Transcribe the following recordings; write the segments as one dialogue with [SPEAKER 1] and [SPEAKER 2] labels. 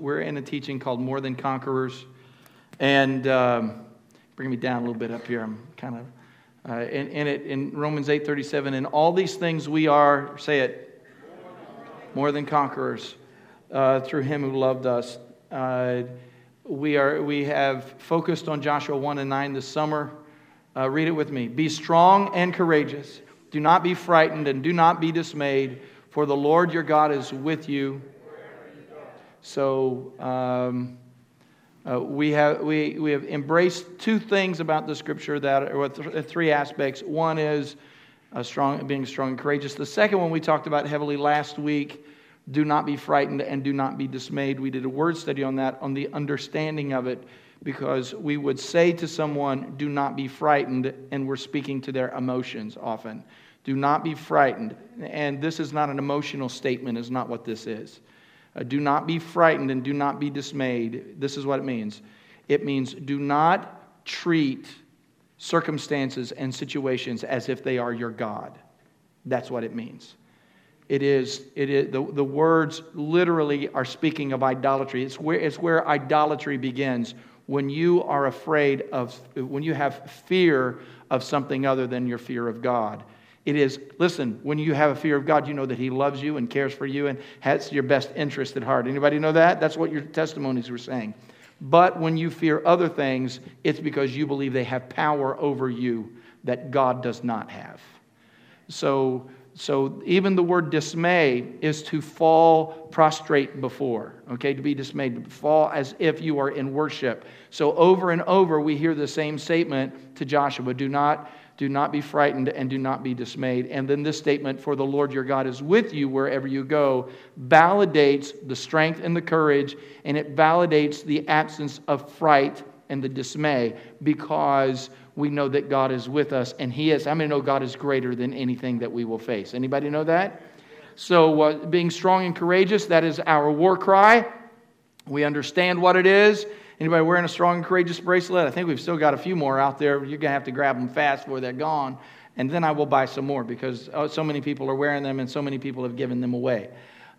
[SPEAKER 1] We're in a teaching called More Than Conquerors. And um, bring me down a little bit up here. I'm kind of uh, in, in it in Romans 8:37. And all these things we are, say it, more than conquerors uh, through Him who loved us. Uh, we are we have focused on Joshua 1 and 9 this summer. Uh, read it with me. Be strong and courageous. Do not be frightened and do not be dismayed, for the Lord your God is with you so um, uh, we, have, we, we have embraced two things about the scripture that are th- three aspects. One is uh, strong, being strong and courageous. The second one we talked about heavily last week do not be frightened and do not be dismayed. We did a word study on that, on the understanding of it, because we would say to someone, do not be frightened, and we're speaking to their emotions often. Do not be frightened. And this is not an emotional statement, is not what this is. Uh, do not be frightened and do not be dismayed. This is what it means it means do not treat circumstances and situations as if they are your God. That's what it means. It is, it is the, the words literally are speaking of idolatry. It's where, it's where idolatry begins. When you are afraid of, when you have fear of something other than your fear of God. It is, listen, when you have a fear of God, you know that He loves you and cares for you and has your best interest at heart. Anybody know that? That's what your testimonies were saying. But when you fear other things, it's because you believe they have power over you that God does not have. So, so even the word dismay is to fall prostrate before, okay, to be dismayed, to fall as if you are in worship. So over and over we hear the same statement to Joshua do not do not be frightened and do not be dismayed. And then this statement, for the Lord your God is with you wherever you go, validates the strength and the courage, and it validates the absence of fright and the dismay because we know that God is with us and He is. How many know God is greater than anything that we will face? Anybody know that? So, uh, being strong and courageous, that is our war cry. We understand what it is. Anybody wearing a strong and courageous bracelet? I think we've still got a few more out there. You're going to have to grab them fast before they're gone. And then I will buy some more because oh, so many people are wearing them and so many people have given them away.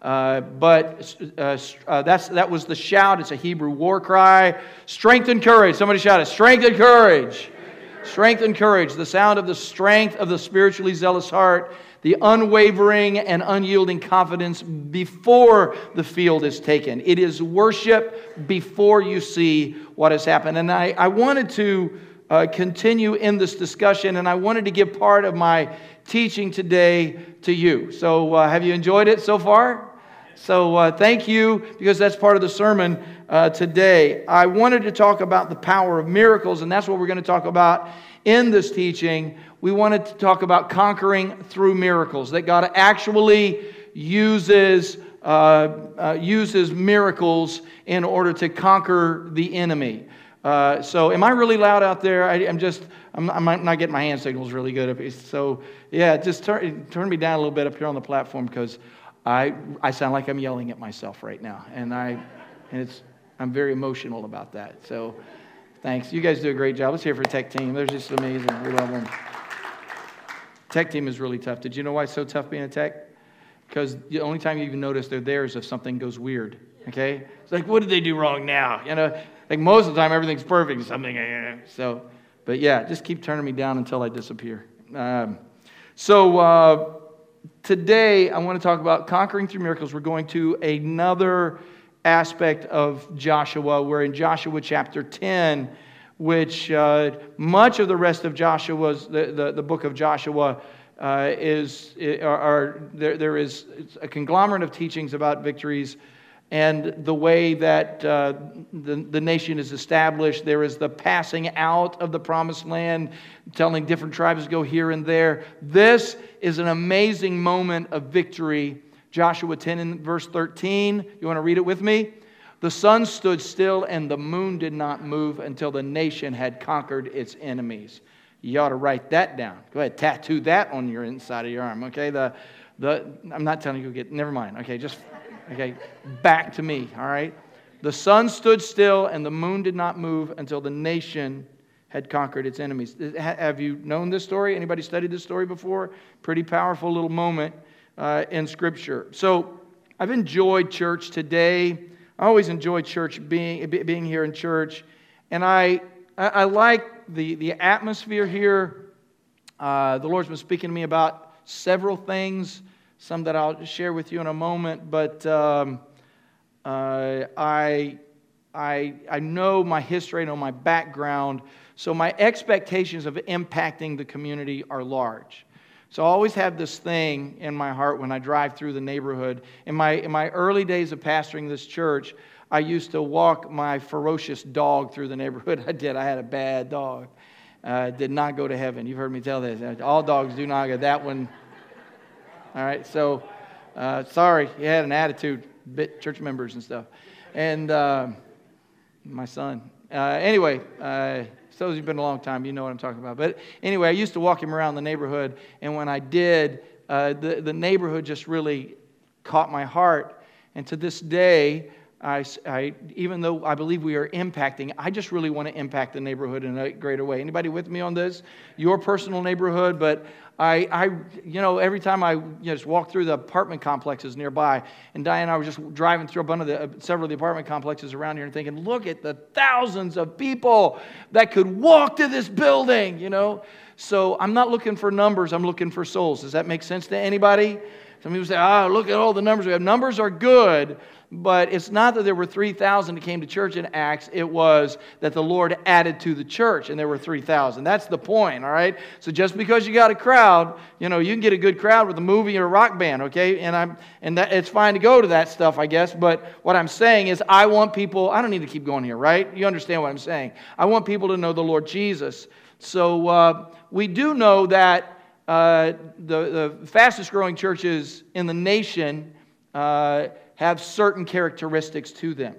[SPEAKER 1] Uh, but uh, uh, that's, that was the shout. It's a Hebrew war cry. Strength and courage. Somebody shout it. Strength and courage. Strength and courage. The sound of the strength of the spiritually zealous heart the unwavering and unyielding confidence before the field is taken. It is worship before you see what has happened. And I, I wanted to uh, continue in this discussion, and I wanted to give part of my teaching today to you. So, uh, have you enjoyed it so far? So, uh, thank you because that's part of the sermon uh, today. I wanted to talk about the power of miracles, and that's what we're going to talk about in this teaching we wanted to talk about conquering through miracles, that God actually uses, uh, uh, uses miracles in order to conquer the enemy. Uh, so, am I really loud out there? I, am just, I'm, I might not getting my hand signals really good. So, yeah, just turn, turn me down a little bit up here on the platform because I, I sound like I'm yelling at myself right now. And, I, and it's, I'm very emotional about that. So, thanks. You guys do a great job. Let's hear for tech team. They're just amazing. We love them. Tech team is really tough. Did you know why it's so tough being a tech? Because the only time you even notice they're there is if something goes weird. Okay? It's like, what did they do wrong now? You know, like most of the time everything's perfect. Something, eh, so, but yeah, just keep turning me down until I disappear. Um, so uh, today I want to talk about conquering through miracles. We're going to another aspect of Joshua. We're in Joshua chapter 10 which uh, much of the rest of Joshua's, the, the, the book of Joshua, uh, is, are, are, there, there is a conglomerate of teachings about victories and the way that uh, the, the nation is established. There is the passing out of the promised land, telling different tribes to go here and there. This is an amazing moment of victory. Joshua 10 and verse 13. You want to read it with me? The sun stood still and the moon did not move until the nation had conquered its enemies. You ought to write that down. Go ahead, tattoo that on your inside of your arm. Okay, the, the, I'm not telling you to get, never mind. Okay, just, okay, back to me, all right? The sun stood still and the moon did not move until the nation had conquered its enemies. Have you known this story? Anybody studied this story before? Pretty powerful little moment uh, in Scripture. So I've enjoyed church today I always enjoy church being, being here in church. And I, I, like the, the atmosphere here. Uh, the Lord's been speaking to me about several things, some that I'll share with you in a moment. But um, uh, I, I, I know my history, I know my background. So my expectations of impacting the community are large. So I always have this thing in my heart when I drive through the neighborhood. In my, in my early days of pastoring this church, I used to walk my ferocious dog through the neighborhood. I did. I had a bad dog. Uh, did not go to heaven. You've heard me tell this. All dogs do not go. That one. All right. So, uh, sorry, he had an attitude. Bit church members and stuff, and uh, my son. Uh, anyway, uh, those who've been a long time, you know what I'm talking about. But anyway, I used to walk him around the neighborhood, and when I did, uh, the, the neighborhood just really caught my heart. And to this day, I, I, even though I believe we are impacting, I just really want to impact the neighborhood in a greater way. Anybody with me on this? Your personal neighborhood, but I, I you know, every time I you know, just walk through the apartment complexes nearby, and Diane and I were just driving through a bunch of the, uh, several of the apartment complexes around here and thinking, look at the thousands of people that could walk to this building, you know. So I'm not looking for numbers, I'm looking for souls. Does that make sense to anybody? Some people say, oh, look at all the numbers we have. Numbers are good, but it's not that there were 3,000 that came to church in Acts. It was that the Lord added to the church and there were 3,000. That's the point, all right? So just because you got a crowd, you know, you can get a good crowd with a movie or a rock band, okay? And, I'm, and that, it's fine to go to that stuff, I guess. But what I'm saying is, I want people, I don't need to keep going here, right? You understand what I'm saying. I want people to know the Lord Jesus. So uh, we do know that uh, the, the fastest growing churches in the nation. Uh, have certain characteristics to them.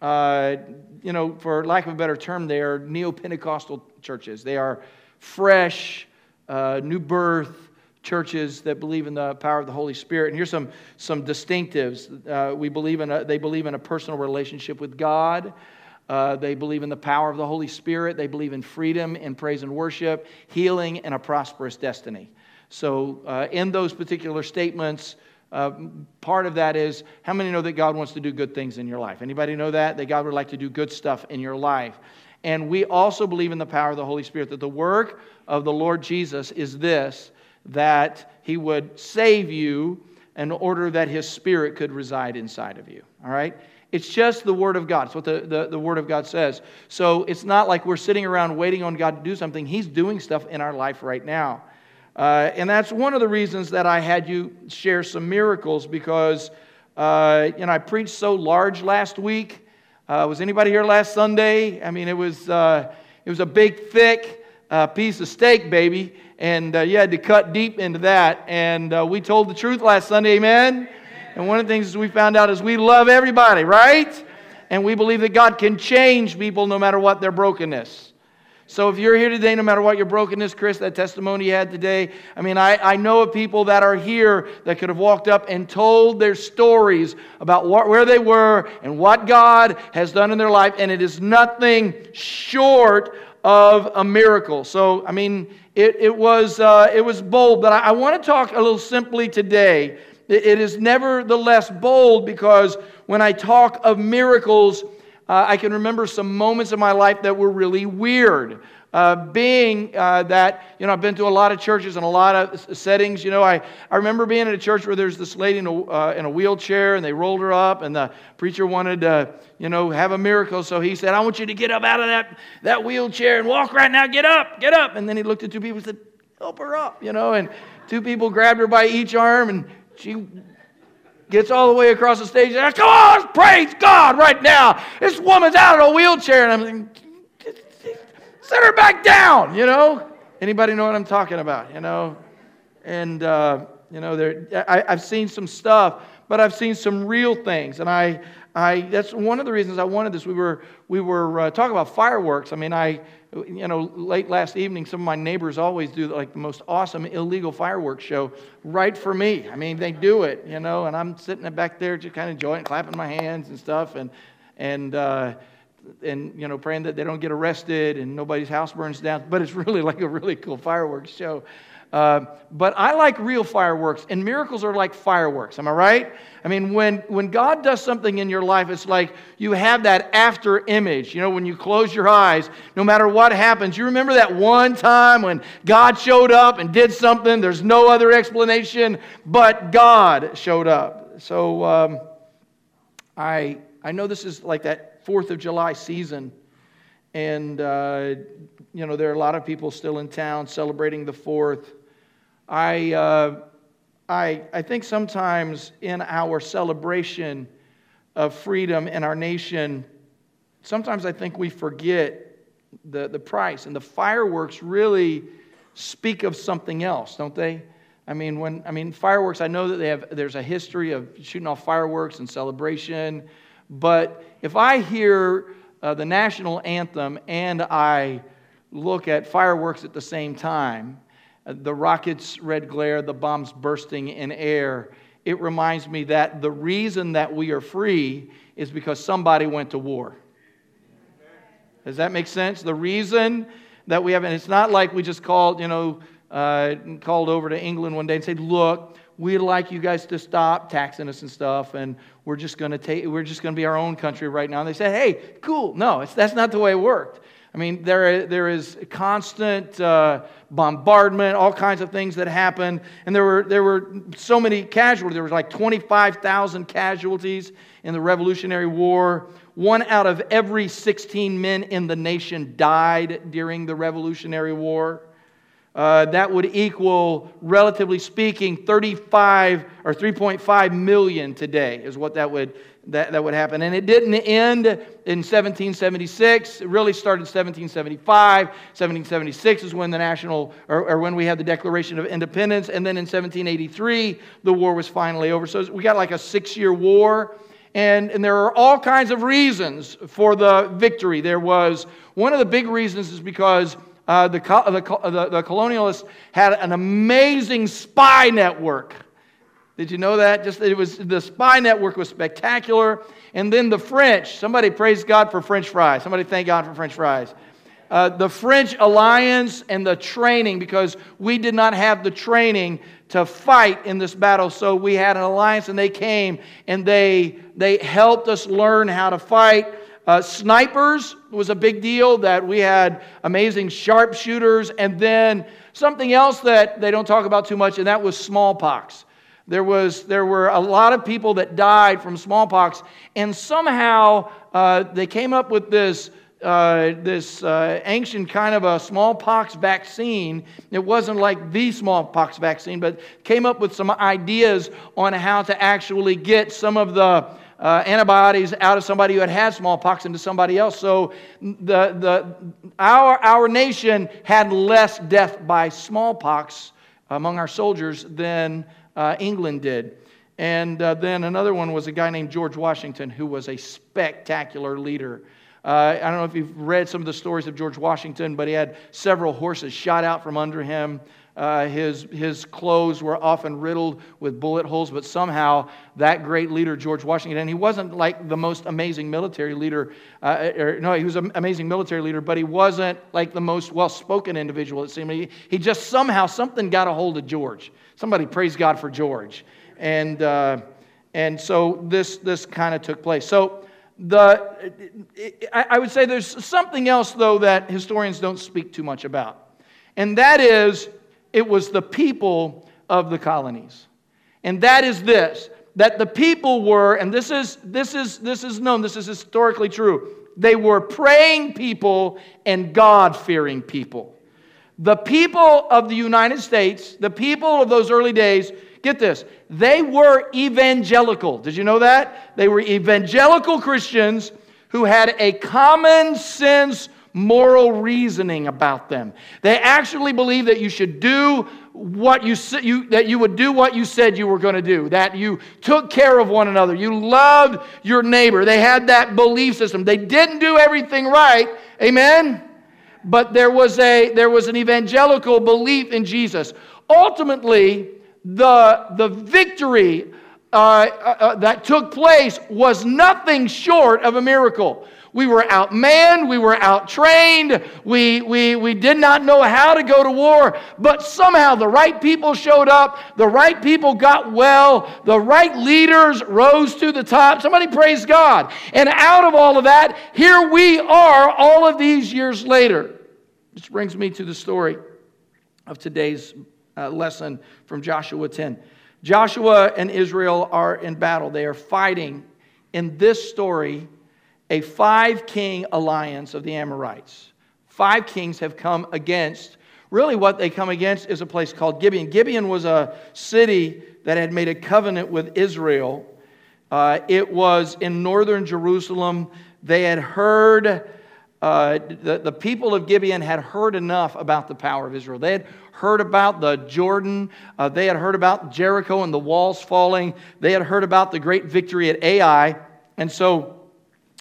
[SPEAKER 1] Uh, you know, for lack of a better term, they are neo Pentecostal churches. They are fresh, uh, new birth churches that believe in the power of the Holy Spirit. And here's some, some distinctives. Uh, we believe in a, they believe in a personal relationship with God. Uh, they believe in the power of the Holy Spirit. They believe in freedom in praise and worship, healing, and a prosperous destiny. So, uh, in those particular statements, uh, part of that is how many know that God wants to do good things in your life? Anybody know that? That God would like to do good stuff in your life. And we also believe in the power of the Holy Spirit, that the work of the Lord Jesus is this that he would save you in order that his spirit could reside inside of you. All right? It's just the Word of God. It's what the, the, the, Word of God says. So it's not like we're sitting around waiting on God to do something. He's doing stuff in our life right now. Uh, and that's one of the reasons that I had you share some miracles because, uh, you know, I preached so large last week. Uh, was anybody here last Sunday? I mean, it was, uh, it was a big, thick uh, piece of steak, baby. And uh, you had to cut deep into that. And we told the truth last Sunday, amen? amen? And one of the things we found out is we love everybody, right? And we believe that God can change people no matter what their brokenness. So if you're here today, no matter what your brokenness, Chris, that testimony you had today, I mean, I, I know of people that are here that could have walked up and told their stories about what, where they were and what God has done in their life, and it is nothing short of a miracle. So, I mean, it, it, was, uh, it was bold, but I, I want to talk a little simply today. It, it is nevertheless bold because when I talk of miracles, uh, I can remember some moments in my life that were really weird. Uh, being uh, that, you know, I've been to a lot of churches and a lot of settings. You know, I, I remember being in a church where there's this lady in a, uh, in a wheelchair and they rolled her up and the preacher wanted to, you know, have a miracle. So he said, I want you to get up out of that, that wheelchair and walk right now. Get up, get up. And then he looked at two people and said, help her up, you know, and two people grabbed her by each arm and she gets all the way across the stage and Come on, praise God right now. This woman's out of a wheelchair. And I'm thinking, Set her back down, you know? Anybody know what I'm talking about, you know? And, uh, you know, there, I, I've seen some stuff, but I've seen some real things. And I, I, that's one of the reasons I wanted this. We were, we were uh, talking about fireworks. I mean, I, you know, late last evening, some of my neighbors always do like the most awesome illegal fireworks show right for me. I mean, they do it, you know, and I'm sitting back there just kind of enjoying, clapping my hands and stuff, and and uh, and you know, praying that they don't get arrested and nobody's house burns down. But it's really like a really cool fireworks show. Uh, but I like real fireworks, and miracles are like fireworks. Am I right? I mean, when, when God does something in your life, it's like you have that after image. You know, when you close your eyes, no matter what happens, you remember that one time when God showed up and did something, there's no other explanation, but God showed up. So um, I, I know this is like that 4th of July season. And, uh, you know, there are a lot of people still in town celebrating the 4th. I, uh, I, I think sometimes in our celebration of freedom in our nation, sometimes I think we forget the, the price. And the fireworks really speak of something else, don't they? I mean, when I mean fireworks, I know that they have there's a history of shooting off fireworks and celebration, but if I hear uh, the national anthem and I look at fireworks at the same time, the rockets' red glare, the bombs bursting in air, it reminds me that the reason that we are free is because somebody went to war. Does that make sense? The reason that we have, and it's not like we just called, you know, uh, called over to England one day and said, "Look, we'd like you guys to stop taxing us and stuff, and we're just going to take, we're just going to be our own country right now." And they said, "Hey, cool." No, that's not the way it worked. I mean, there, there is constant uh, bombardment, all kinds of things that happened. And there were, there were so many casualties. There was like 25,000 casualties in the Revolutionary War. One out of every 16 men in the nation died during the Revolutionary War. Uh, that would equal, relatively speaking, 35 or 3.5 million today, is what that would that, that would happen. And it didn't end in 1776. It really started in 1775. 1776 is when the national, or, or, when we had the Declaration of Independence. And then in 1783, the war was finally over. So we got like a six year war. And, and there are all kinds of reasons for the victory. There was one of the big reasons is because uh, the, the, the, the colonialists had an amazing spy network. Did you know that? Just it was the spy network was spectacular. And then the French. Somebody praise God for French fries. Somebody thank God for French fries. Uh, the French alliance and the training, because we did not have the training to fight in this battle. So we had an alliance, and they came and they they helped us learn how to fight. Uh, snipers was a big deal that we had amazing sharpshooters, and then something else that they don't talk about too much, and that was smallpox. There, was, there were a lot of people that died from smallpox, and somehow uh, they came up with this, uh, this uh, ancient kind of a smallpox vaccine. It wasn't like the smallpox vaccine, but came up with some ideas on how to actually get some of the uh, antibodies out of somebody who had had smallpox into somebody else. So the, the, our, our nation had less death by smallpox among our soldiers than uh, England did. And uh, then another one was a guy named George Washington, who was a spectacular leader. Uh, I don't know if you've read some of the stories of George Washington, but he had several horses shot out from under him. Uh, his, his clothes were often riddled with bullet holes, but somehow that great leader, George Washington, and he wasn't like the most amazing military leader, uh, or, no, he was an amazing military leader, but he wasn't like the most well spoken individual, it seemed. He, he just somehow, something got a hold of George. Somebody praise God for George. And, uh, and so this, this kind of took place. So, the, I would say there's something else, though, that historians don't speak too much about. And that is it was the people of the colonies. And that is this that the people were, and this is, this is, this is known, this is historically true, they were praying people and God fearing people. The people of the United States, the people of those early days, get this, they were evangelical. Did you know that? They were evangelical Christians who had a common sense moral reasoning about them. They actually believe that you should do what you, you that you would do what you said you were going to do, that you took care of one another, you loved your neighbor. They had that belief system. They didn't do everything right. Amen. But there was a there was an evangelical belief in Jesus. Ultimately, the the victory uh, uh, uh, that took place was nothing short of a miracle. We were outmanned, we were outtrained, we, we, we did not know how to go to war, but somehow the right people showed up, the right people got well, the right leaders rose to the top. Somebody praise God. And out of all of that, here we are all of these years later. Which brings me to the story of today's uh, lesson from Joshua 10. Joshua and Israel are in battle. They are fighting in this story a five king alliance of the Amorites. Five kings have come against, really, what they come against is a place called Gibeon. Gibeon was a city that had made a covenant with Israel. Uh, it was in northern Jerusalem. They had heard, uh, the, the people of Gibeon had heard enough about the power of Israel. They had heard about the Jordan. Uh, they had heard about Jericho and the walls falling. They had heard about the great victory at Ai. And so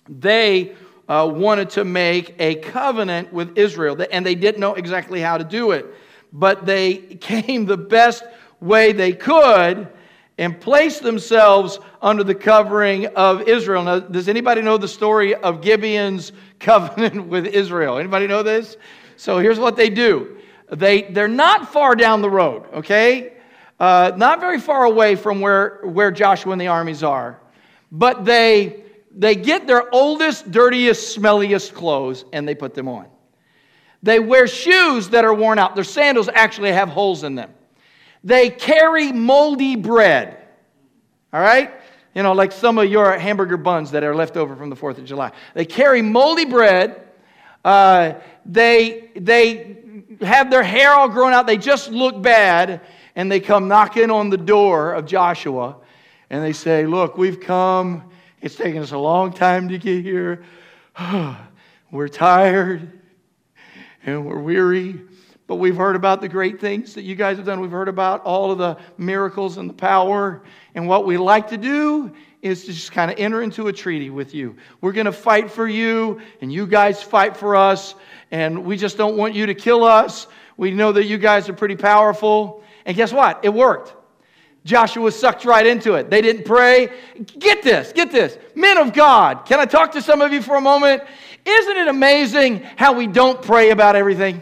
[SPEAKER 1] they uh, wanted to make a covenant with Israel, and they didn't know exactly how to do it. But they came the best way they could and placed themselves under the covering of Israel. Now, does anybody know the story of Gibeon's covenant with Israel? Anybody know this? So here's what they do. They, they're not far down the road, okay? Uh, not very far away from where, where Joshua and the armies are. But they they get their oldest, dirtiest, smelliest clothes and they put them on. They wear shoes that are worn out. Their sandals actually have holes in them. They carry moldy bread. All right? You know, like some of your hamburger buns that are left over from the 4th of July. They carry moldy bread. Uh, they, they have their hair all grown out. They just look bad. And they come knocking on the door of Joshua and they say, Look, we've come it's taken us a long time to get here. we're tired and we're weary, but we've heard about the great things that you guys have done. We've heard about all of the miracles and the power. And what we like to do is to just kind of enter into a treaty with you. We're going to fight for you, and you guys fight for us. And we just don't want you to kill us. We know that you guys are pretty powerful. And guess what? It worked. Joshua sucked right into it. They didn't pray. Get this, get this. Men of God, can I talk to some of you for a moment? Isn't it amazing how we don't pray about everything?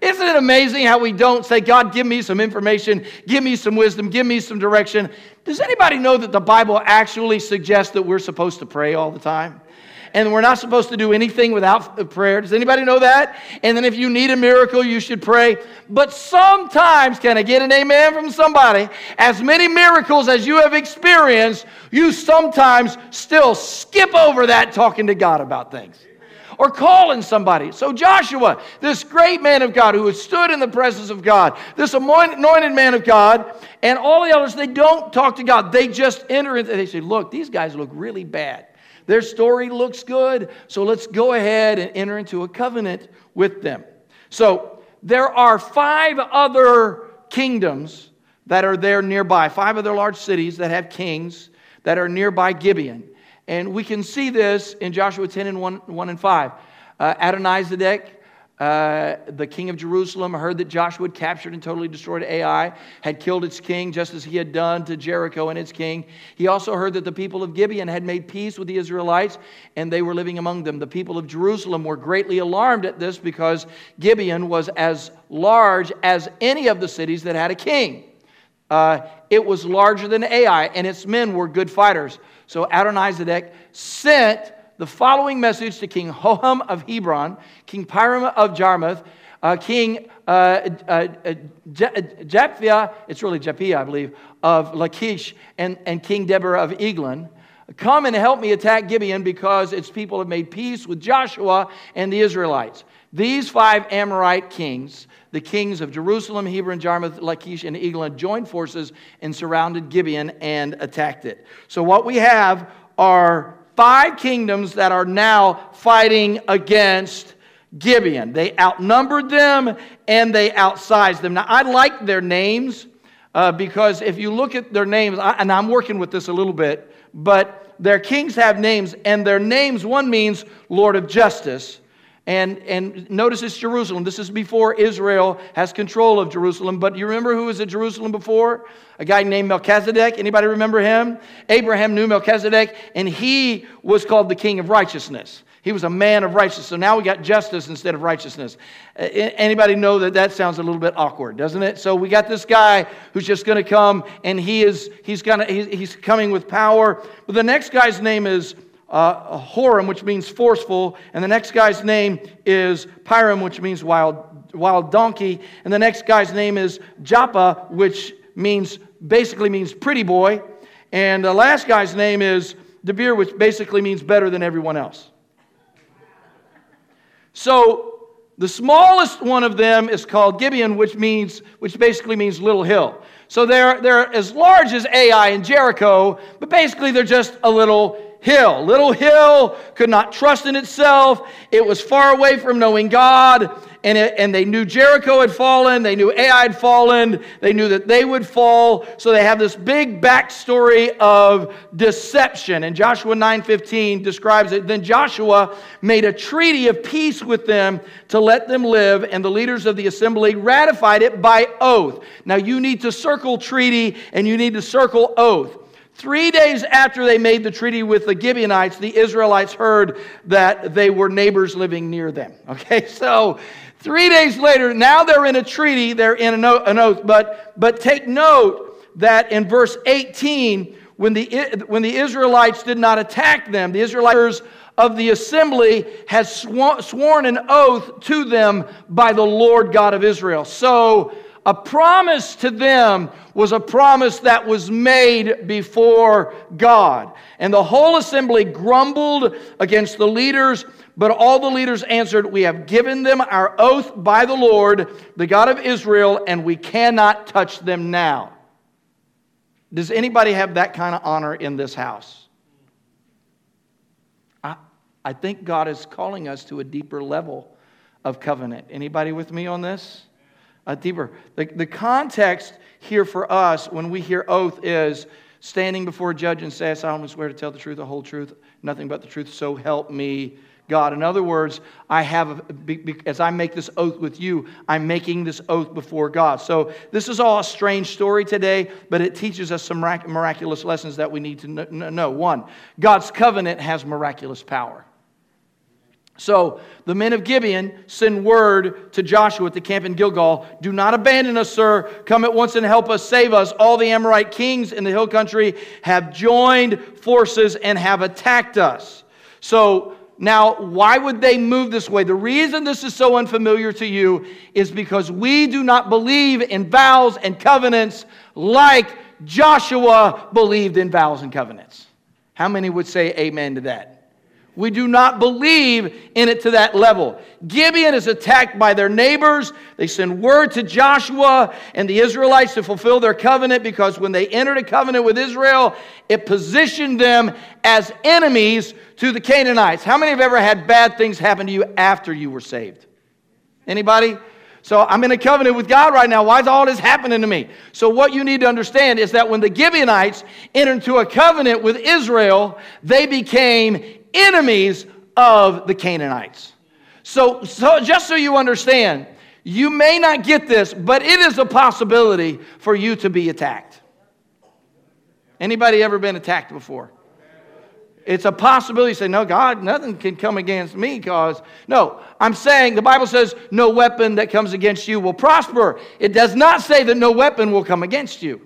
[SPEAKER 1] Isn't it amazing how we don't say, God, give me some information, give me some wisdom, give me some direction? Does anybody know that the Bible actually suggests that we're supposed to pray all the time? And we're not supposed to do anything without prayer. Does anybody know that? And then if you need a miracle, you should pray. But sometimes, can I get an amen from somebody? As many miracles as you have experienced, you sometimes still skip over that talking to God about things or calling somebody. So, Joshua, this great man of God who has stood in the presence of God, this anointed man of God, and all the others, they don't talk to God. They just enter and they say, Look, these guys look really bad. Their story looks good, so let's go ahead and enter into a covenant with them. So there are five other kingdoms that are there nearby, five other large cities that have kings that are nearby Gibeon. And we can see this in Joshua 10 and 1, 1 and 5. Uh, Adonizedek uh, the king of Jerusalem heard that Joshua had captured and totally destroyed Ai, had killed its king just as he had done to Jericho and its king. He also heard that the people of Gibeon had made peace with the Israelites and they were living among them. The people of Jerusalem were greatly alarmed at this because Gibeon was as large as any of the cities that had a king. Uh, it was larger than Ai, and its men were good fighters. So Adonizedek sent the following message to King Hoham of Hebron, King Piram of Jarmuth, uh, King uh, uh, uh Jephthah, it's really Jephthah, I believe, of Lachish, and, and King Deborah of Eglon. Come and help me attack Gibeon because its people have made peace with Joshua and the Israelites. These five Amorite kings, the kings of Jerusalem, Hebron, Jarmuth, Lachish, and Eglon, joined forces and surrounded Gibeon and attacked it. So, what we have are five kingdoms that are now fighting against Gibeon. They outnumbered them and they outsized them. Now, I like their names uh, because if you look at their names, I, and I'm working with this a little bit, but their kings have names, and their names, one means Lord of Justice, And, and notice it's Jerusalem. This is before Israel has control of Jerusalem. But you remember who was at Jerusalem before? A guy named Melchizedek. Anybody remember him? Abraham knew Melchizedek, and he was called the king of righteousness. He was a man of righteousness. So now we got justice instead of righteousness. Anybody know that that sounds a little bit awkward, doesn't it? So we got this guy who's just going to come, and he is he's gonna he's coming with power. But the next guy's name is uh, Horam, which means forceful, and the next guy's name is Piram, which means wild, wild donkey, and the next guy's name is Joppa, which means basically means pretty boy, and the last guy's name is Debir, which basically means better than everyone else. So the smallest one of them is called Gibeon, which means which basically means little hill. So they're, they're as large as Ai and Jericho, but basically they're just a little hill. Little hill could not trust in itself. It was far away from knowing God. And, it, and they knew Jericho had fallen. They knew Ai had fallen. They knew that they would fall. So they have this big backstory of deception. And Joshua 9.15 describes it. Then Joshua made a treaty of peace with them to let them live. And the leaders of the assembly ratified it by oath. Now you need to circle treaty and you need to circle oath. Three days after they made the treaty with the Gibeonites, the Israelites heard that they were neighbors living near them. Okay, so three days later, now they're in a treaty, they're in an oath, but, but take note that in verse 18, when the, when the Israelites did not attack them, the Israelites of the assembly had sworn an oath to them by the Lord God of Israel. So a promise to them was a promise that was made before God. And the whole assembly grumbled against the leaders, but all the leaders answered, We have given them our oath by the Lord, the God of Israel, and we cannot touch them now. Does anybody have that kind of honor in this house? I, I think God is calling us to a deeper level of covenant. Anybody with me on this? A deeper. The, the context here for us when we hear oath is standing before a judge and say, I solemnly swear to tell the truth, the whole truth, nothing but the truth, so help me God. In other words, I have, as I make this oath with you, I'm making this oath before God. So this is all a strange story today, but it teaches us some miraculous lessons that we need to know. One, God's covenant has miraculous power. So the men of Gibeon send word to Joshua at the camp in Gilgal Do not abandon us, sir. Come at once and help us, save us. All the Amorite kings in the hill country have joined forces and have attacked us. So now, why would they move this way? The reason this is so unfamiliar to you is because we do not believe in vows and covenants like Joshua believed in vows and covenants. How many would say amen to that? We do not believe in it to that level. Gibeon is attacked by their neighbors. They send word to Joshua and the Israelites to fulfill their covenant because when they entered a covenant with Israel, it positioned them as enemies to the Canaanites. How many have ever had bad things happen to you after you were saved? Anybody? So I'm in a covenant with God right now. Why is all this happening to me? So what you need to understand is that when the Gibeonites entered into a covenant with Israel, they became enemies of the Canaanites. So, so just so you understand, you may not get this, but it is a possibility for you to be attacked. Anybody ever been attacked before? It's a possibility. You say, no, God, nothing can come against me because, no, I'm saying the Bible says no weapon that comes against you will prosper. It does not say that no weapon will come against you.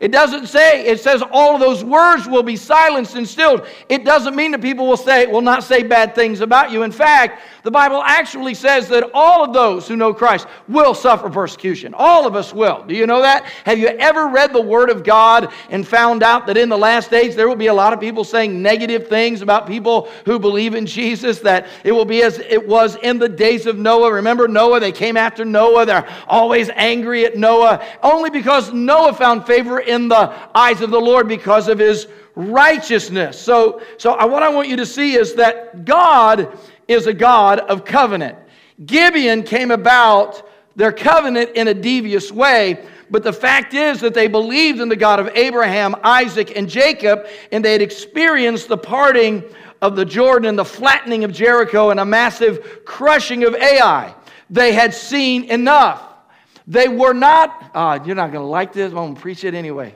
[SPEAKER 1] It doesn't say, it says all of those words will be silenced and stilled. It doesn't mean that people will say, will not say bad things about you. In fact, the Bible actually says that all of those who know Christ will suffer persecution. All of us will. Do you know that? Have you ever read the Word of God and found out that in the last days there will be a lot of people saying negative things about people who believe in Jesus? That it will be as it was in the days of Noah. Remember Noah? They came after Noah. They're always angry at Noah only because Noah found favor in the eyes of the Lord because of his righteousness. So, so what I want you to see is that God is a God of covenant. Gibeon came about their covenant in a devious way, but the fact is that they believed in the God of Abraham, Isaac, and Jacob, and they had experienced the parting of the Jordan and the flattening of Jericho and a massive crushing of Ai. They had seen enough. They were not, uh, you're not going to like this, I'm going to preach it anyway.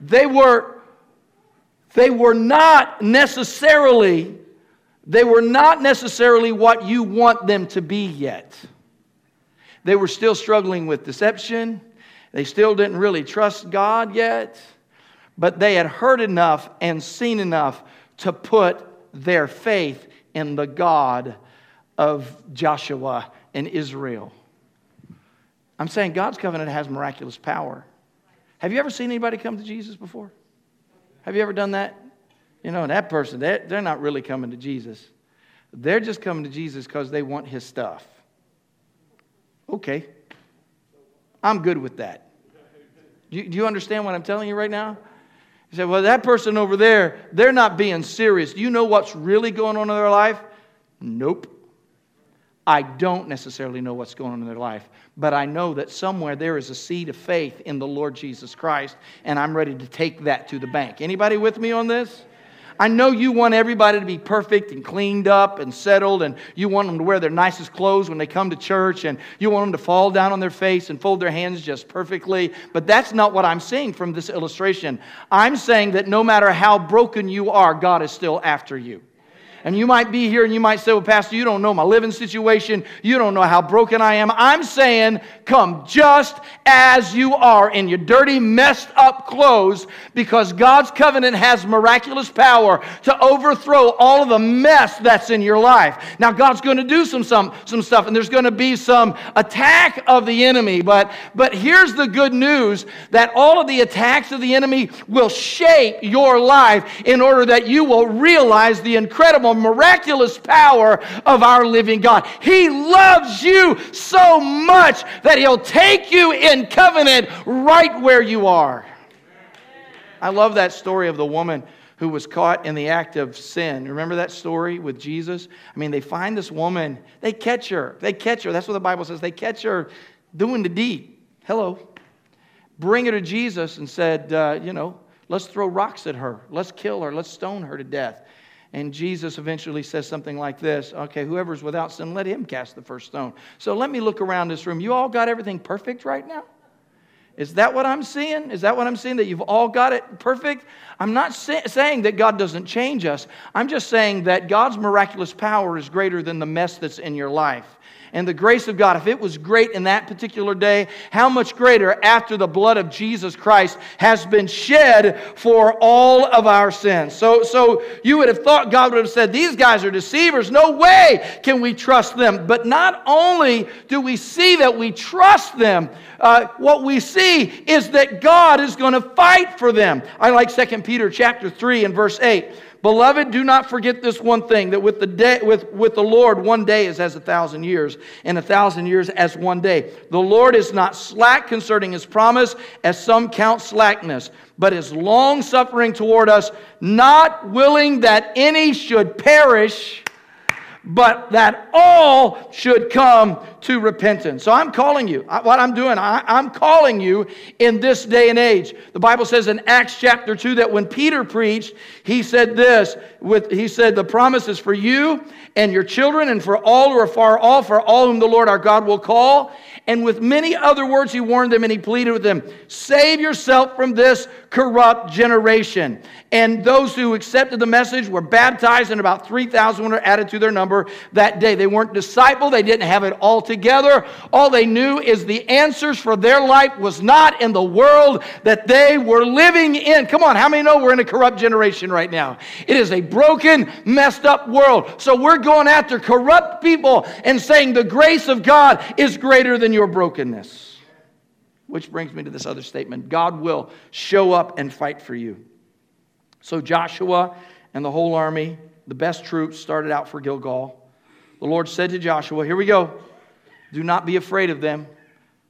[SPEAKER 1] They were, they were not necessarily, they were not necessarily what you want them to be yet. They were still struggling with deception. They still didn't really trust God yet, but they had heard enough and seen enough to put their faith in the God of Joshua and Israel. I'm saying God's covenant has miraculous power. Have you ever seen anybody come to Jesus before? Have you ever done that? You know, that person, they're, they're not really coming to Jesus. They're just coming to Jesus because they want his stuff. Okay. I'm good with that. Do you, do you understand what I'm telling you right now? You say, well, that person over there, they're not being serious. Do you know what's really going on in their life? Nope. I don't necessarily know what's going on in their life, but I know that somewhere there is a seed of faith in the Lord Jesus Christ, and I'm ready to take that to the bank. Anybody with me on this? I know you want everybody to be perfect and cleaned up and settled, and you want them to wear their nicest clothes when they come to church, and you want them to fall down on their face and fold their hands just perfectly. But that's not what I'm saying from this illustration. I'm saying that no matter how broken you are, God is still after you. And you might be here and you might say, Well, Pastor, you don't know my living situation. You don't know how broken I am. I'm saying, come just as you are in your dirty, messed up clothes because God's covenant has miraculous power to overthrow all of the mess that's in your life. Now, God's going to do some, some, some stuff and there's going to be some attack of the enemy. But, but here's the good news that all of the attacks of the enemy will shape your life in order that you will realize the incredible miraculous power of our living God. He loves you so much that He'll take you in covenant right where you are. I love that story of the woman who was caught in the act of sin. Remember that story with Jesus? I mean, they find this woman, they catch her. They catch her. That's what the Bible says. They catch her doing the deed. Hello. Bring her to Jesus and said, uh, you know, let's throw rocks at her. Let's kill her. Let's stone her to death. And Jesus eventually says something like this Okay, whoever's without sin, let him cast the first stone. So let me look around this room. You all got everything perfect right now? Is that what I'm seeing? Is that what I'm seeing? That you've all got it perfect? I'm not say- saying that God doesn't change us. I'm just saying that God's miraculous power is greater than the mess that's in your life and the grace of God, if it was great in that particular day, how much greater after the blood of Jesus Christ has been shed for all of our sins? So, so you would have thought God would have said, These guys are deceivers. No way can we trust them. But not only do we see that we trust them, uh, what we see is that God is going to fight for them. I like 2 Peter chapter 3 and verse 8. Beloved, do not forget this one thing that with the, day, with, with the Lord, one day is as a thousand years, and a thousand years as one day. The Lord is not slack concerning his promise, as some count slackness, but is long suffering toward us, not willing that any should perish but that all should come to repentance. So I'm calling you. What I'm doing, I, am calling you in this day and age. The Bible says in Acts chapter 2 that when Peter preached, he said this with he said, The promise is for you and your children and for all who are far off, for all whom the Lord our God will call. And with many other words, he warned them and he pleaded with them Save yourself from this corrupt generation. And those who accepted the message were baptized, and about 3,000 were added to their number that day. They weren't disciple, they didn't have it all together. All they knew is the answers for their life was not in the world that they were living in. Come on, how many know we're in a corrupt generation right now? It is a broken, messed up world. So we're going after corrupt people and saying the grace of God is greater than your brokenness. Which brings me to this other statement God will show up and fight for you. So Joshua and the whole army, the best troops, started out for Gilgal. The Lord said to Joshua, Here we go. Do not be afraid of them.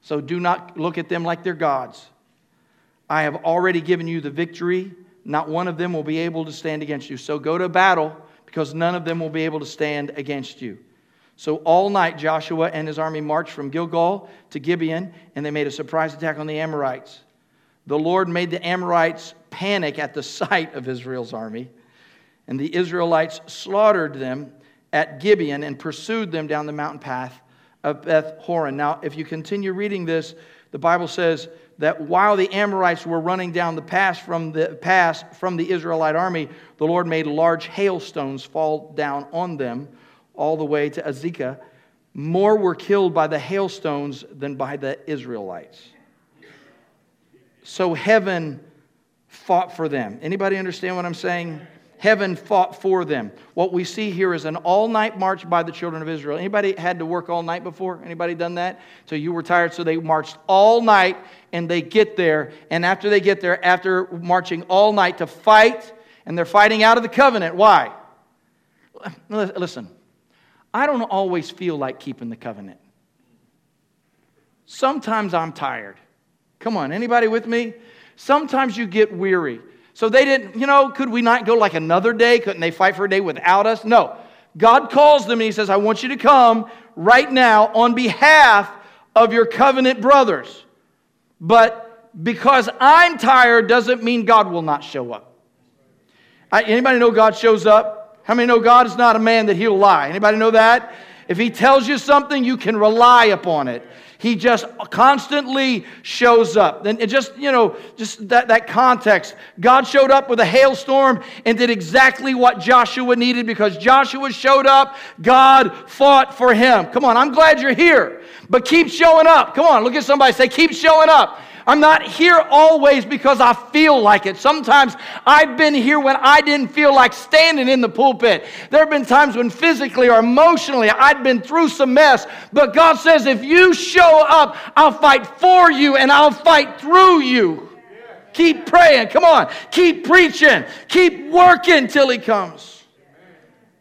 [SPEAKER 1] So do not look at them like they're gods. I have already given you the victory. Not one of them will be able to stand against you. So go to battle because none of them will be able to stand against you. So all night Joshua and his army marched from Gilgal to Gibeon, and they made a surprise attack on the Amorites. The Lord made the Amorites panic at the sight of Israel's army. And the Israelites slaughtered them at Gibeon and pursued them down the mountain path of Beth Horon. Now, if you continue reading this, the Bible says that while the Amorites were running down the pass from the pass from the Israelite army, the Lord made large hailstones fall down on them all the way to Azekah. More were killed by the hailstones than by the Israelites. So heaven fought for them. Anybody understand what I'm saying? Heaven fought for them. What we see here is an all-night march by the children of Israel. Anybody had to work all night before? Anybody done that? So you were tired, so they marched all night and they get there. And after they get there, after marching all night to fight, and they're fighting out of the covenant. Why? Listen, I don't always feel like keeping the covenant. Sometimes I'm tired. Come on, anybody with me? Sometimes you get weary. So they didn't, you know, could we not go like another day? Couldn't they fight for a day without us? No. God calls them and He says, I want you to come right now on behalf of your covenant brothers. But because I'm tired doesn't mean God will not show up. Anybody know God shows up? How many know God is not a man that he'll lie? Anybody know that? If he tells you something, you can rely upon it. He just constantly shows up. And just, you know, just that, that context. God showed up with a hailstorm and did exactly what Joshua needed because Joshua showed up. God fought for him. Come on, I'm glad you're here, but keep showing up. Come on, look at somebody say, keep showing up. I'm not here always because I feel like it. Sometimes I've been here when I didn't feel like standing in the pulpit. There have been times when physically or emotionally I'd been through some mess. But God says, if you show up, I'll fight for you and I'll fight through you. Keep praying. Come on. Keep preaching. Keep working till He comes.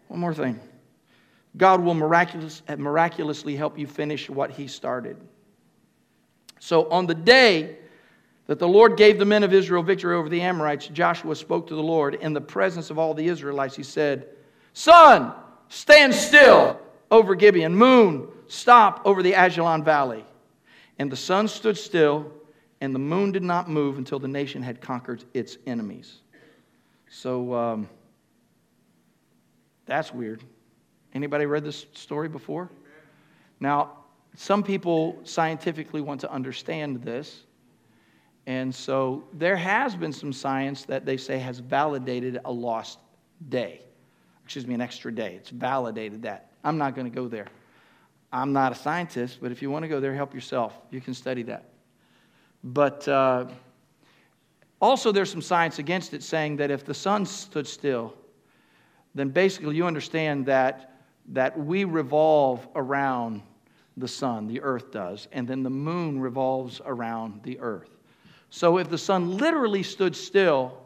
[SPEAKER 1] One more thing God will miraculous, miraculously help you finish what He started. So on the day that the Lord gave the men of Israel victory over the Amorites, Joshua spoke to the Lord in the presence of all the Israelites. He said, Sun, stand still over Gibeon. Moon, stop over the Ajalon Valley. And the sun stood still, and the moon did not move until the nation had conquered its enemies. So um, that's weird. Anybody read this story before? Now, some people scientifically want to understand this. And so there has been some science that they say has validated a lost day. Excuse me, an extra day. It's validated that. I'm not going to go there. I'm not a scientist, but if you want to go there, help yourself. You can study that. But uh, also, there's some science against it saying that if the sun stood still, then basically you understand that, that we revolve around the sun, the earth does, and then the moon revolves around the earth. So if the sun literally stood still,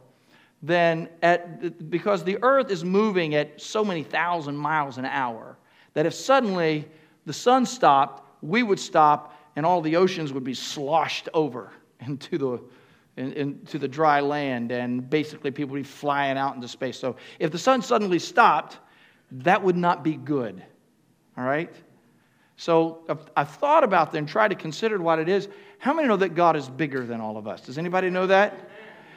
[SPEAKER 1] then at, because the earth is moving at so many thousand miles an hour, that if suddenly the sun stopped, we would stop and all the oceans would be sloshed over into the, into the dry land, and basically people would be flying out into space. So if the sun suddenly stopped, that would not be good. All right? So I've, thought about and tried to consider what it is. How many know that God is bigger than all of us? Does anybody know that?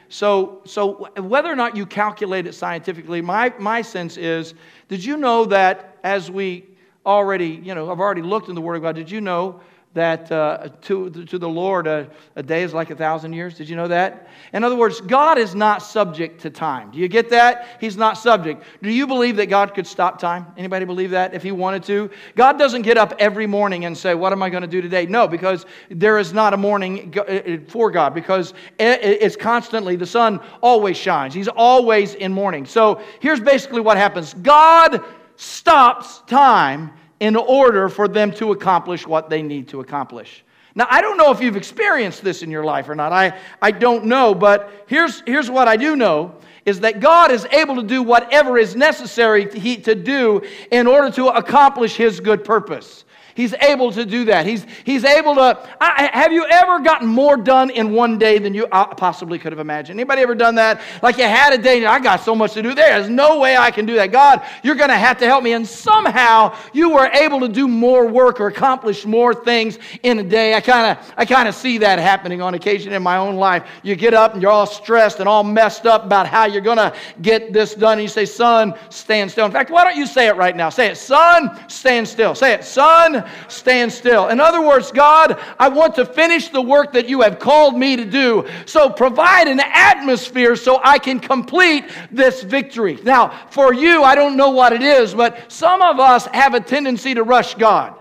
[SPEAKER 1] So, so whether or not you calculate it scientifically, my, my sense is did you know that as we already, you know, I've already looked in the Word of God, did you know that uh, to, to the Lord, a, a day is like a thousand years. Did you know that? In other words, God is not subject to time. Do you get that? He's not subject. Do you believe that God could stop time? Anybody believe that if he wanted to? God doesn't get up every morning and say, What am I going to do today? No, because there is not a morning uh, uh, for God, because it's constantly, the sun always shines. He's always in morning. So here's basically what happens God stops time in order for them to accomplish what they need to accomplish. Now, I don't know if you've experienced this in your life or not. I, I don't know, but here's, here's what I do know is that God is able to do whatever is necessary to, he, to do in order to accomplish His good purpose. He's able to do that. He's, he's able to. I, have you ever gotten more done in one day than you uh, possibly could have imagined? Anybody ever done that? Like you had a day, I got so much to do. There's no way I can do that. God, you're going to have to help me. And somehow you were able to do more work or accomplish more things in a day. I kind of I kind of see that happening on occasion in my own life. You get up and you're all stressed and all messed up about how you're going to get this done. And you say, Sun, stand still. In fact, why don't you say it right now? Say it, Sun, stand still. Say it, Sun, stand still. In other words, God, I want to finish the work that you have called me to do. So provide an atmosphere so I can complete this victory. Now, for you, I don't know what it is, but some of us have a tendency to rush God.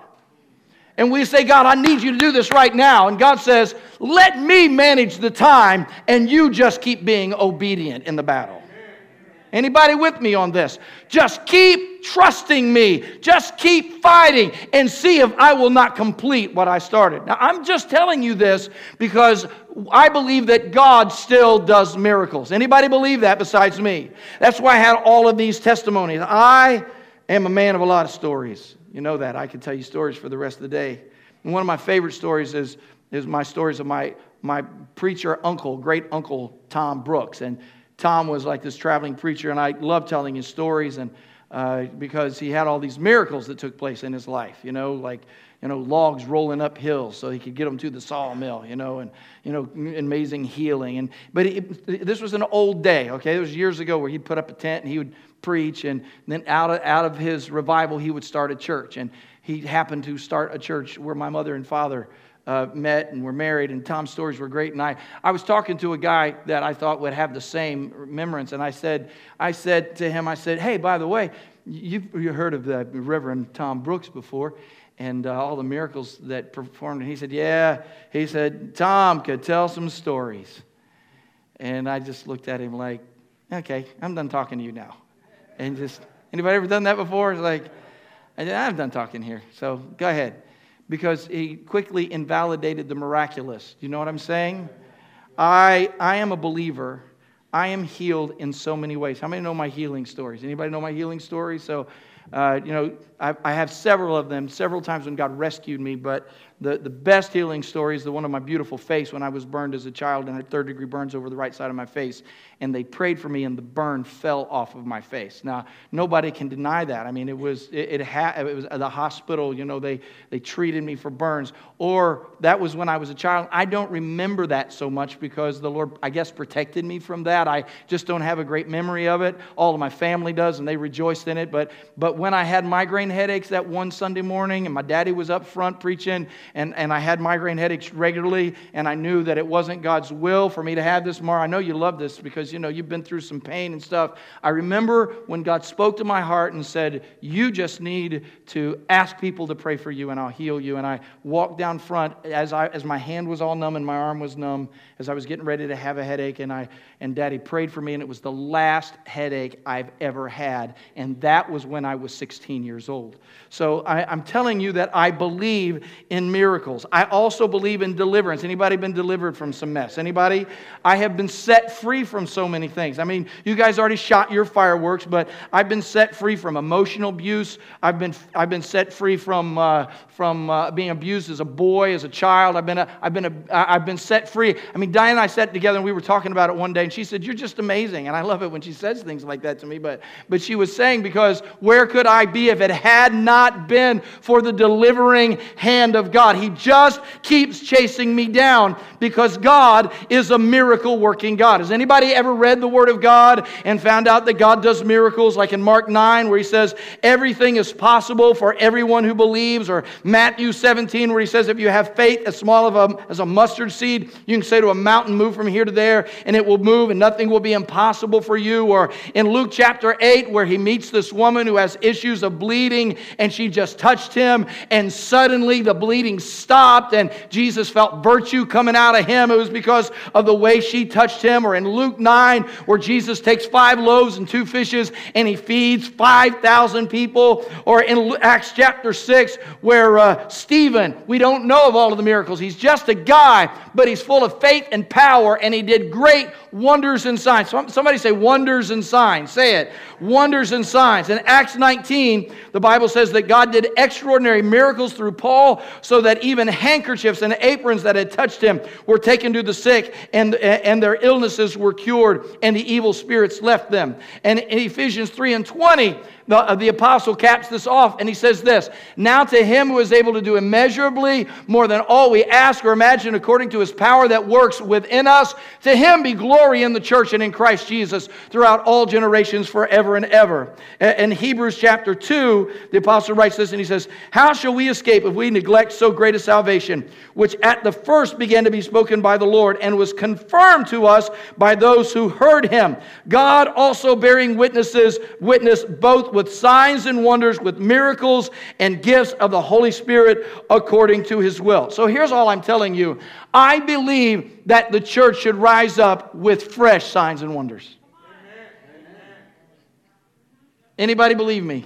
[SPEAKER 1] And we say, God, I need you to do this right now. And God says, let me manage the time, and you just keep being obedient in the battle. Anybody with me on this? Just keep trusting me. Just keep fighting and see if I will not complete what I started. Now, I'm just telling you this because I believe that God still does miracles. Anybody believe that besides me? That's why I had all of these testimonies. I am a man of a lot of stories. You know that. I could tell you stories for the rest of the day. And one of my favorite stories is, is my stories of my, my preacher uncle, great uncle Tom Brooks. And Tom was like this traveling preacher, and I love telling his stories and uh, because he had all these miracles that took place in his life, you know, like you know logs rolling up hills so he could get them to the sawmill, you know, and you know amazing healing. And but this was an old day, okay? It was years ago where he'd put up a tent and he would preach, and then out of, out of his revival he would start a church, and he happened to start a church where my mother and father uh, met and were married, and Tom's stories were great. And I, I was talking to a guy that I thought would have the same remembrance, and I said, I said to him, I said, hey, by the way, you've you heard of the Reverend Tom Brooks before and uh, all the miracles that performed. And he said, yeah. He said, Tom could tell some stories. And I just looked at him like, okay, I'm done talking to you now. And just, anybody ever done that before? It's like, I'm done talking here. So go ahead because he quickly invalidated the miraculous. You know what I'm saying? I, I am a believer. I am healed in so many ways. How many know my healing stories? Anybody know my healing stories? So, uh, you know, I, I, have several of them, several times when God rescued me, but the, the best healing story is the one of my beautiful face when I was burned as a child and had third degree burns over the right side of my face. And they prayed for me, and the burn fell off of my face. Now, nobody can deny that. I mean, it was, it, it, ha- it was the hospital, you know, they, they treated me for burns. Or that was when I was a child. I don't remember that so much because the Lord, I guess, protected me from that. I just don't have a great memory of it. All of my family does, and they rejoiced in it. But, but when I had migraine headaches that one Sunday morning, and my daddy was up front preaching, and, and I had migraine headaches regularly, and I knew that it wasn't God's will for me to have this more. I know you love this because, you know, you've been through some pain and stuff. I remember when God spoke to my heart and said, You just need to ask people to pray for you, and I'll heal you. And I walked down front as, I, as my hand was all numb and my arm was numb, as I was getting ready to have a headache, and, I, and Daddy prayed for me, and it was the last headache I've ever had. And that was when I was 16 years old. So I, I'm telling you that I believe in miracles. I also believe in deliverance. Anybody been delivered from some mess? Anybody? I have been set free from so many things. I mean, you guys already shot your fireworks, but I've been set free from emotional abuse. I've been, I've been set free from, uh, from uh, being abused as a boy, as a child. I've been, a, I've, been a, I've been set free. I mean, Diane and I sat together and we were talking about it one day, and she said, You're just amazing. And I love it when she says things like that to me. But, but she was saying, Because where could I be if it had not been for the delivering hand of God? He just keeps chasing me down because God is a miracle working God. Has anybody ever read the Word of God and found out that God does miracles, like in Mark 9, where He says, Everything is possible for everyone who believes, or Matthew 17, where He says, If you have faith as small of a, as a mustard seed, you can say to a mountain, Move from here to there, and it will move, and nothing will be impossible for you. Or in Luke chapter 8, where He meets this woman who has issues of bleeding, and she just touched Him, and suddenly the bleeding bleeding stopped and Jesus felt virtue coming out of him. It was because of the way she touched him. Or in Luke 9, where Jesus takes five loaves and two fishes and he feeds 5,000 people. Or in Acts chapter 6, where uh, Stephen, we don't know of all of the miracles. He's just a guy, but he's full of faith and power and he did great wonders and signs. Somebody say wonders and signs. Say it. Wonders and signs. In Acts 19, the Bible says that God did extraordinary miracles through Paul so that even handkerchiefs and aprons that had touched him were taken to the sick and, and their illnesses were cured and the evil spirits left them. And in Ephesians 3 and 20, the, uh, the apostle caps this off and he says this Now to him who is able to do immeasurably more than all we ask or imagine according to his power that works within us, to him be glory in the church and in Christ Jesus throughout all generations forever and ever. In Hebrews chapter 2, the apostle writes this and he says, How shall we escape if we neglect so great a salvation, which at the first began to be spoken by the Lord and was confirmed to us by those who heard him? God also bearing witnesses, witness both with signs and wonders, with miracles and gifts of the Holy Spirit according to his will. So here's all I'm telling you I believe that the church should rise up with fresh signs and wonders. Anybody believe me?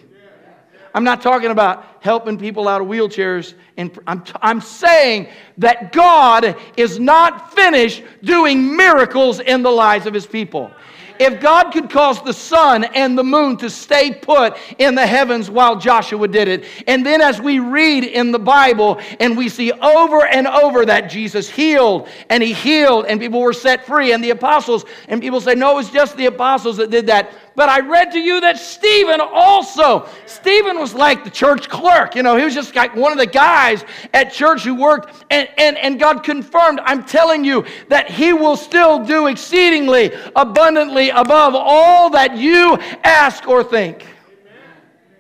[SPEAKER 1] I'm not talking about helping people out of wheelchairs. And I'm, t- I'm saying that God is not finished doing miracles in the lives of his people. If God could cause the sun and the moon to stay put in the heavens while Joshua did it, and then as we read in the Bible and we see over and over that Jesus healed and he healed and people were set free and the apostles, and people say, no, it was just the apostles that did that. But I read to you that Stephen also, Stephen was like the church clerk. You know, he was just like one of the guys at church who worked, and, and, and God confirmed, I'm telling you, that he will still do exceedingly abundantly above all that you ask or think.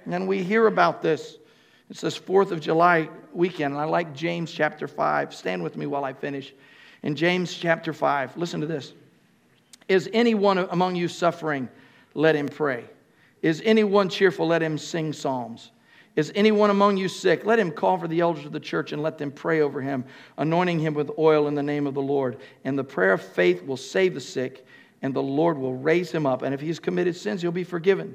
[SPEAKER 1] And we hear about this. It's this 4th of July weekend, and I like James chapter 5. Stand with me while I finish. In James chapter 5, listen to this. Is anyone among you suffering? Let him pray. Is anyone cheerful? Let him sing psalms. Is anyone among you sick? Let him call for the elders of the church and let them pray over him, anointing him with oil in the name of the Lord. And the prayer of faith will save the sick, and the Lord will raise him up. And if he's committed sins, he'll be forgiven.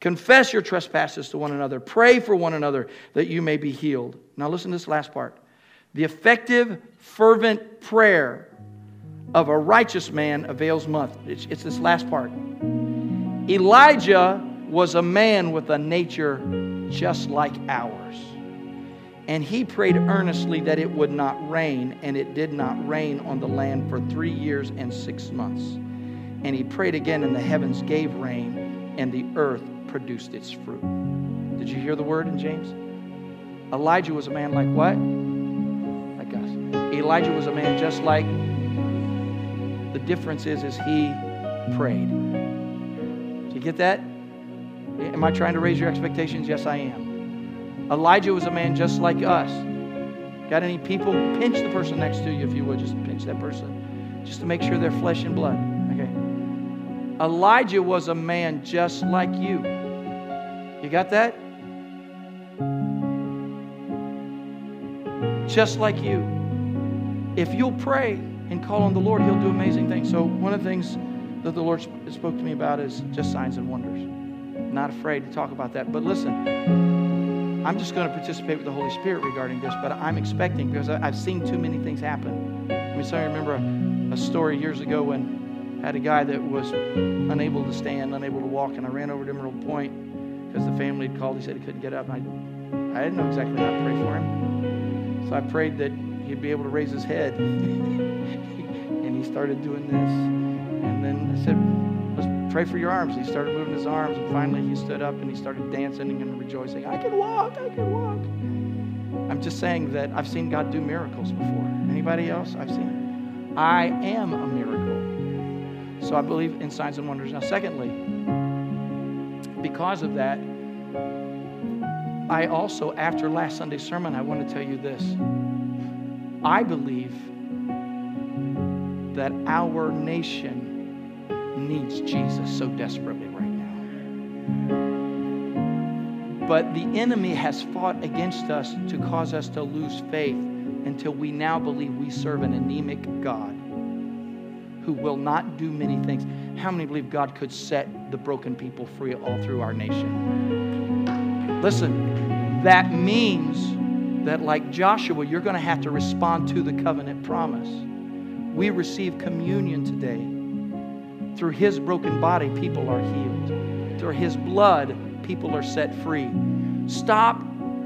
[SPEAKER 1] Confess your trespasses to one another. Pray for one another that you may be healed. Now, listen to this last part. The effective, fervent prayer of a righteous man avails much. It's, it's this last part. Elijah was a man with a nature just like ours. And he prayed earnestly that it would not rain, and it did not rain on the land for three years and six months. And he prayed again, and the heavens gave rain, and the earth produced its fruit. Did you hear the word in James? Elijah was a man like what? Like us. Elijah was a man just like. The difference is, is he prayed. Get that? Am I trying to raise your expectations? Yes, I am. Elijah was a man just like us. Got any people? Pinch the person next to you if you would. Just pinch that person. Just to make sure they're flesh and blood. Okay. Elijah was a man just like you. You got that? Just like you. If you'll pray and call on the Lord, He'll do amazing things. So, one of the things that the Lord spoke to me about is just signs and wonders. I'm not afraid to talk about that. But listen, I'm just going to participate with the Holy Spirit regarding this, but I'm expecting because I've seen too many things happen. I mean, so I remember a, a story years ago when I had a guy that was unable to stand, unable to walk, and I ran over to Emerald Point because the family had called. He said he couldn't get up. I, I didn't know exactly how to pray for him. So I prayed that he'd be able to raise his head. and he started doing this. And then I said, let's pray for your arms. He started moving his arms, and finally he stood up and he started dancing and rejoicing. I can walk, I can walk. I'm just saying that I've seen God do miracles before. Anybody else? I've seen it. I am a miracle. So I believe in signs and wonders. Now, secondly, because of that, I also, after last Sunday's sermon, I want to tell you this. I believe that our nation needs Jesus so desperately right now. But the enemy has fought against us to cause us to lose faith until we now believe we serve an anemic God who will not do many things. How many believe God could set the broken people free all through our nation? Listen, that means that, like Joshua, you're going to have to respond to the covenant promise. We receive communion today. Through his broken body, people are healed. Through his blood, people are set free. Stop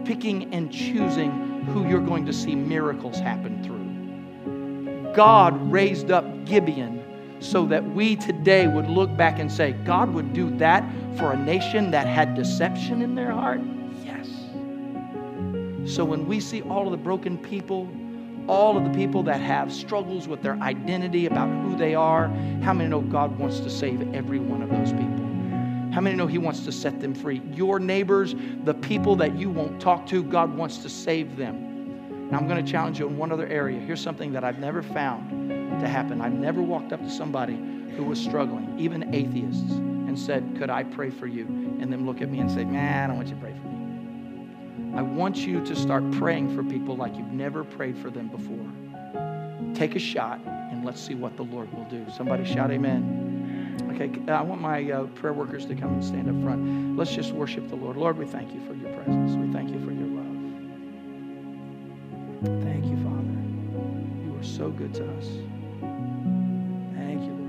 [SPEAKER 1] picking and choosing who you're going to see miracles happen through. God raised up Gibeon so that we today would look back and say, God would do that for a nation that had deception in their heart? Yes. So when we see all of the broken people, all of the people that have struggles with their identity about who they are, how many know God wants to save every one of those people? How many know He wants to set them free? Your neighbors, the people that you won't talk to, God wants to save them. Now, I'm going to challenge you in one other area. Here's something that I've never found to happen. I've never walked up to somebody who was struggling, even atheists, and said, Could I pray for you? And then look at me and say, Man, I don't want you to pray for me. I want you to start praying for people like you've never prayed for them before. Take a shot and let's see what the Lord will do. Somebody shout, Amen. Okay, I want my uh, prayer workers to come and stand up front. Let's just worship the Lord. Lord, we thank you for your presence. We thank you for your love. Thank you, Father. You are so good to us. Thank you,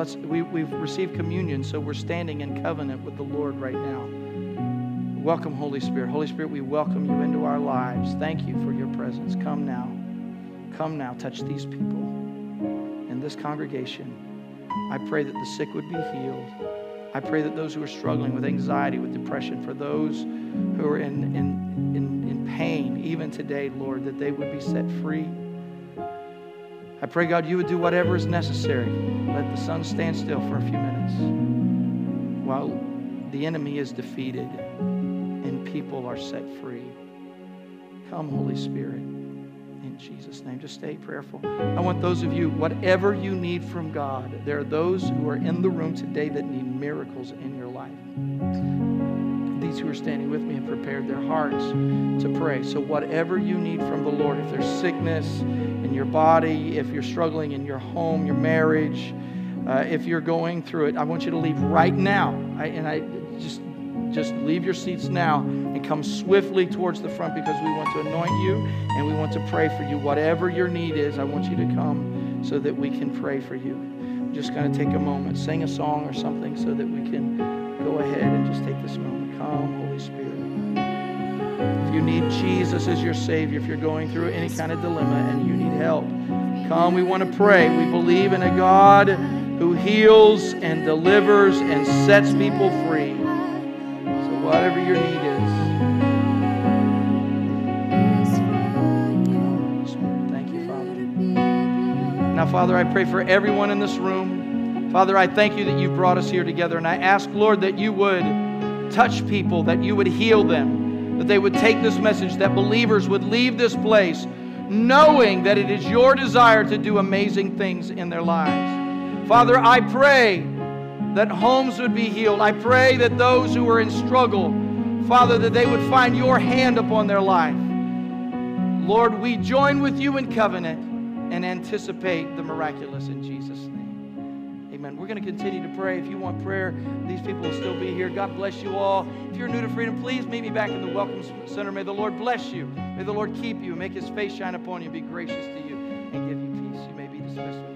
[SPEAKER 1] let's we, we've received communion, so we're standing in covenant with the Lord right now. Welcome, Holy Spirit. Holy Spirit, we welcome you into our lives. Thank you for your presence. Come now. Come now. Touch these people in this congregation. I pray that the sick would be healed. I pray that those who are struggling with anxiety, with depression, for those who are in, in, in, in pain, even today, Lord, that they would be set free. I pray, God, you would do whatever is necessary. Let the sun stand still for a few minutes while the enemy is defeated and people are set free. Come, Holy Spirit, in Jesus' name. Just stay prayerful. I want those of you, whatever you need from God, there are those who are in the room today that need miracles in your life. These who are standing with me have prepared their hearts to pray. So, whatever you need from the Lord, if there's sickness in your body, if you're struggling in your home, your marriage, uh, if you're going through it, I want you to leave right now. I, and I just just leave your seats now and come swiftly towards the front because we want to anoint you and we want to pray for you. Whatever your need is, I want you to come so that we can pray for you. I'm just going to take a moment, sing a song or something so that we can go ahead and just take this moment. Come, Holy Spirit. If you need Jesus as your Savior, if you're going through any kind of dilemma and you need help, come. We want to pray. We believe in a God who heals and delivers and sets people free So, whatever your need is. Thank you, Father. Now, Father, I pray for everyone in this room. Father, I thank you that you've brought us here together. And I ask, Lord, that you would touch people, that you would heal them, that they would take this message, that believers would leave this place knowing that it is your desire to do amazing things in their lives. Father, I pray that homes would be healed. I pray that those who are in struggle, Father, that they would find your hand upon their life. Lord, we join with you in covenant and anticipate the miraculous in Jesus' name going to continue to pray. If you want prayer, these people will still be here. God bless you all. If you're new to freedom, please meet me back in the Welcome Center. May the Lord bless you. May the Lord keep you. Make his face shine upon you. Be gracious to you and give you peace. You may be dismissed.